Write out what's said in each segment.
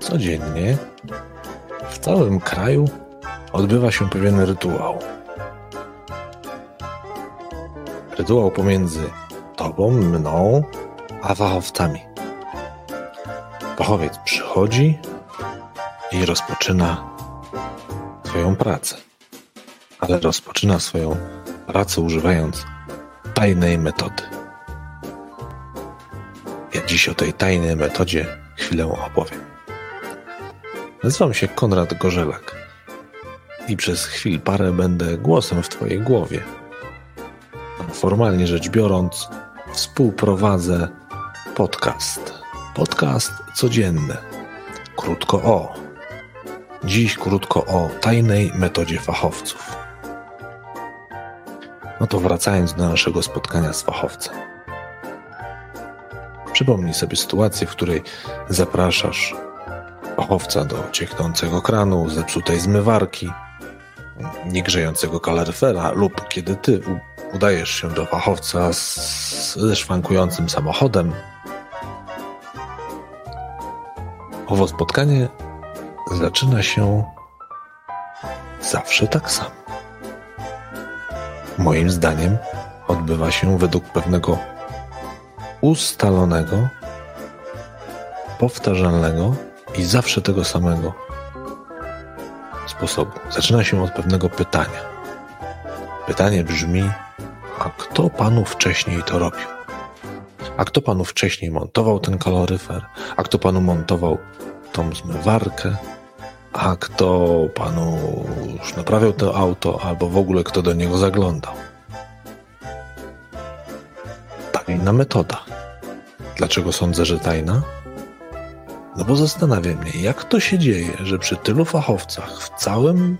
Codziennie w całym kraju odbywa się pewien rytuał. Rytuał pomiędzy tobą, mną, a fachowcami. Fachowiec przychodzi i rozpoczyna swoją pracę. Ale rozpoczyna swoją pracę używając tajnej metody. Ja dziś o tej tajnej metodzie chwilę opowiem. Nazywam się Konrad Gorzelak i przez chwil parę będę głosem w Twojej głowie. Formalnie rzecz biorąc, współprowadzę podcast. Podcast codzienny. Krótko o. Dziś krótko o tajnej metodzie fachowców. No to wracając do naszego spotkania z fachowcem. Przypomnij sobie sytuację, w której zapraszasz fachowca do cieknącego kranu, zepsutej zmywarki, niegrzejącego kaloryfera lub kiedy ty udajesz się do fachowca z, ze szwankującym samochodem. Owo spotkanie zaczyna się zawsze tak samo. Moim zdaniem odbywa się według pewnego ustalonego, powtarzalnego i zawsze tego samego sposobu. Zaczyna się od pewnego pytania. Pytanie brzmi: A kto panu wcześniej to robił? A kto panu wcześniej montował ten kaloryfer? A kto panu montował tą zmywarkę? A kto panu już naprawiał to auto, albo w ogóle kto do niego zaglądał? Tajna metoda. Dlaczego sądzę, że tajna? No bo zastanawia mnie, jak to się dzieje, że przy tylu fachowcach w całym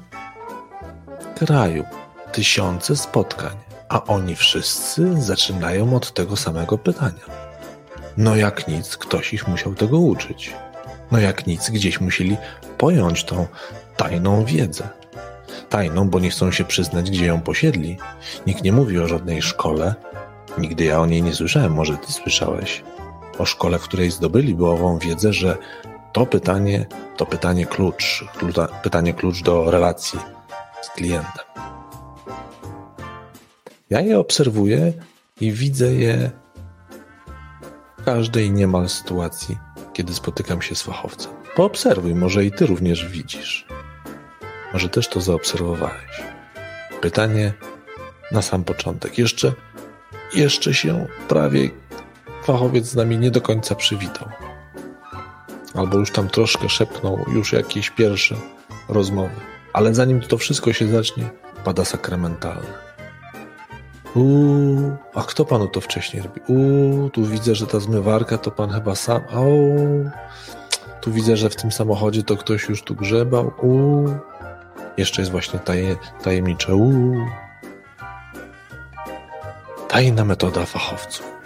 kraju tysiące spotkań, a oni wszyscy zaczynają od tego samego pytania. No jak nic, ktoś ich musiał tego uczyć. No jak nic, gdzieś musieli pojąć tą tajną wiedzę. Tajną, bo nie chcą się przyznać, gdzie ją posiedli. Nikt nie mówi o żadnej szkole. Nigdy ja o niej nie słyszałem, może ty słyszałeś o szkole, w której zdobyli ową wiedzę, że to pytanie to pytanie klucz, pytanie klucz do relacji z klientem. Ja je obserwuję i widzę je w każdej niemal sytuacji, kiedy spotykam się z fachowcem. Poobserwuj, może i ty również widzisz. Może też to zaobserwowałeś. Pytanie na sam początek. Jeszcze, jeszcze się prawie fachowiec z nami nie do końca przywitał. Albo już tam troszkę szepnął już jakieś pierwsze rozmowy. Ale zanim to wszystko się zacznie, pada sakramentalne. Uuu, a kto panu to wcześniej robi? Uuu, tu widzę, że ta zmywarka to pan chyba sam. Uuu, tu widzę, że w tym samochodzie to ktoś już tu grzebał. Uuu, jeszcze jest właśnie taje, tajemnicze. Uuu. Tajna metoda fachowców.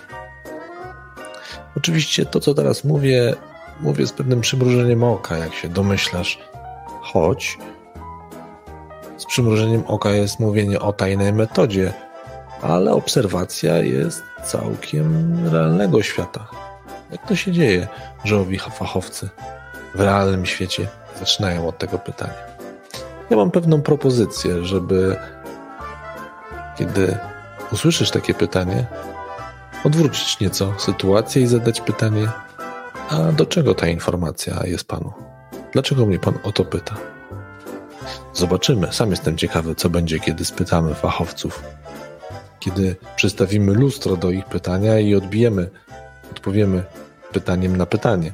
Oczywiście to, co teraz mówię, mówię z pewnym przymrużeniem oka, jak się domyślasz, choć z przymrużeniem oka jest mówienie o tajnej metodzie, ale obserwacja jest całkiem realnego świata. Jak to się dzieje, że owi fachowcy w realnym świecie zaczynają od tego pytania? Ja mam pewną propozycję, żeby kiedy usłyszysz takie pytanie, odwrócić nieco sytuację i zadać pytanie: A do czego ta informacja jest panu? Dlaczego mnie pan o to pyta? Zobaczymy. Sam jestem ciekawy, co będzie, kiedy spytamy fachowców. Kiedy przystawimy lustro do ich pytania i odbijemy, odpowiemy pytaniem na pytanie.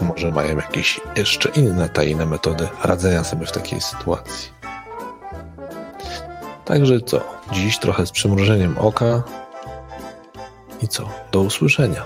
Może mają jakieś jeszcze inne tajne metody radzenia sobie w takiej sytuacji. Także co? Dziś trochę z przymrużeniem oka. I co? Do usłyszenia.